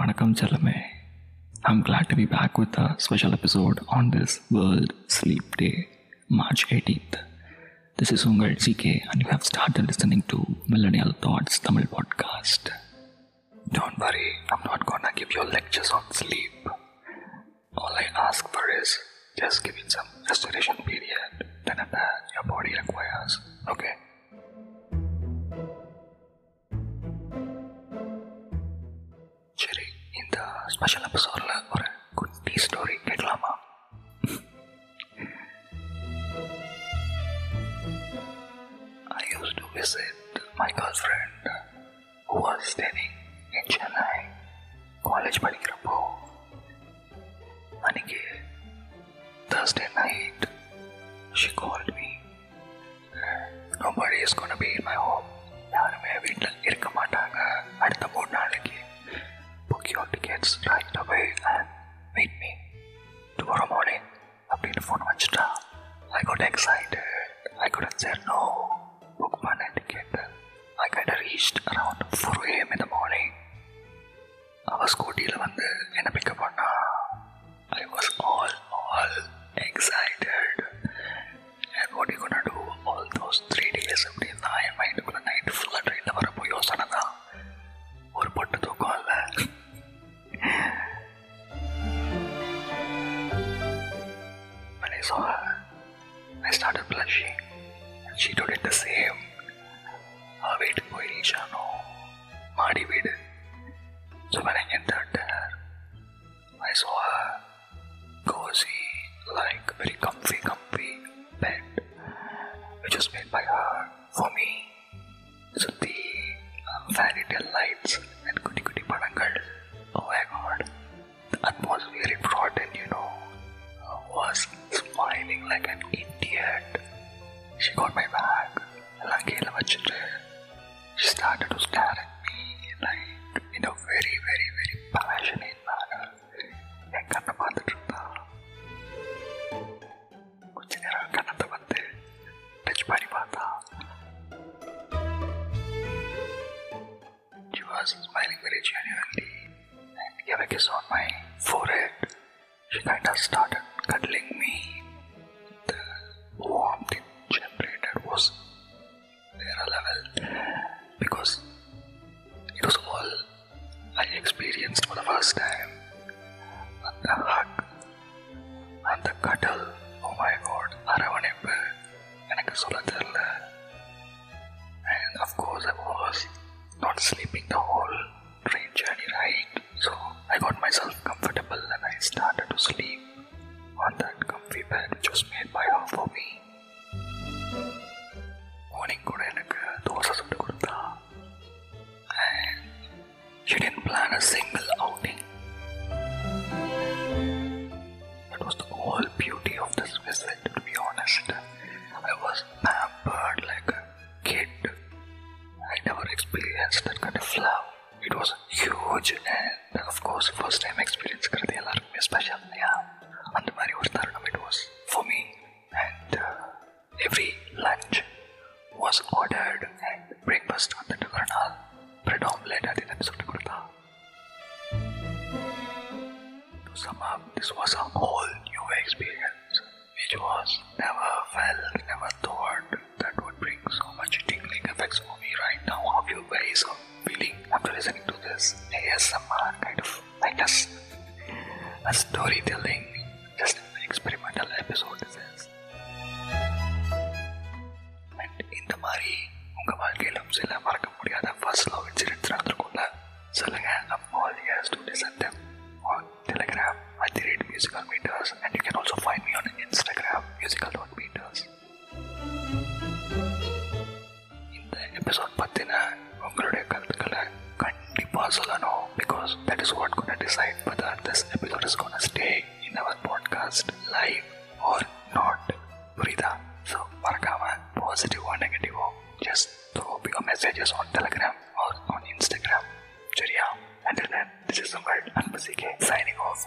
Vanakkam Chellame. I'm glad to be back with a special episode on this World Sleep Day, March 18th. This is Ungal CK, and you have started listening to Millennial Thoughts Tamil podcast. Don't worry, I'm not gonna give you lectures on sleep. All I ask for is just give it some restoration special எபிசோடில் ஒரு குட்டி story கேட்கலாமா I used to visit my girlfriend who was staying in Chennai college படிக்கிறப்போ அன்னைக்கு Thursday night she called me nobody is gonna be in my got excited I couldn't say no book பண்ண ticket I got reached around 4 a.m. in the morning அவ ஸ்கூட்டியில் வந்து என்ன pickup பண்ணா I was all all excited and what you gonna do all those three days அப்படின்னா என் மைண்டுக்குள்ள night ஃபுல்லாக ட்ரெயினில் வரப்போ யோசனை தான் ஒரு பொட்டு தூக்கம் இல்லை When I saw her, I started blushing. She told it the same. Await Poirishano, Madi Vid. So when I entered there, I saw her cozy, like very comfortable. She got my bag, எல்லாம் கீழே வச்சுட்டு she started to stare at me like in a very, very, very passionate manner. என் கண்ணை பார்த்துட்டு இருந்தா கொஞ்ச நேரம் கண்ணத்தை வந்து டச் பண்ணி பார்த்தா She was smiling very genuinely and gave a kiss on my forehead. She kind of started cuddling me. comfy bed which was made by her for me morning கூட எனக்கு தோசை சுட்டு கொடுத்தா and she didn't plan a single outing that was the whole beauty of this visit to be honest I was pampered like a kid I never experienced that kind of love. It was huge and of course first time experience கருது up, this was a whole new experience which was never felt, never thought that would bring so much tingling effects for me right now. How you guys are feeling after listening to this ASMR kind of like us a storytelling, just an experimental episode this is. And இந்த மாதிரி உங்க வாழ்க்கையிலும் சில மறக்க முடியாத first love incidents நடந்திருக்கும்ல சொல்லுங்க musical meters and you can also find me on Instagram musical.meters. இந்த episode பத்தின உங்களுடைய கருத்துக்களை கண்டிப்பா சொல்லணும் because that is what gonna decide whether this episode is gonna stay in our podcast live or not புரியுதா so மறக்காம பாசிட்டிவோ நெகட்டிவோ just throw your messages on Telegram or on Instagram சரியா until then this is the word Anbasike signing off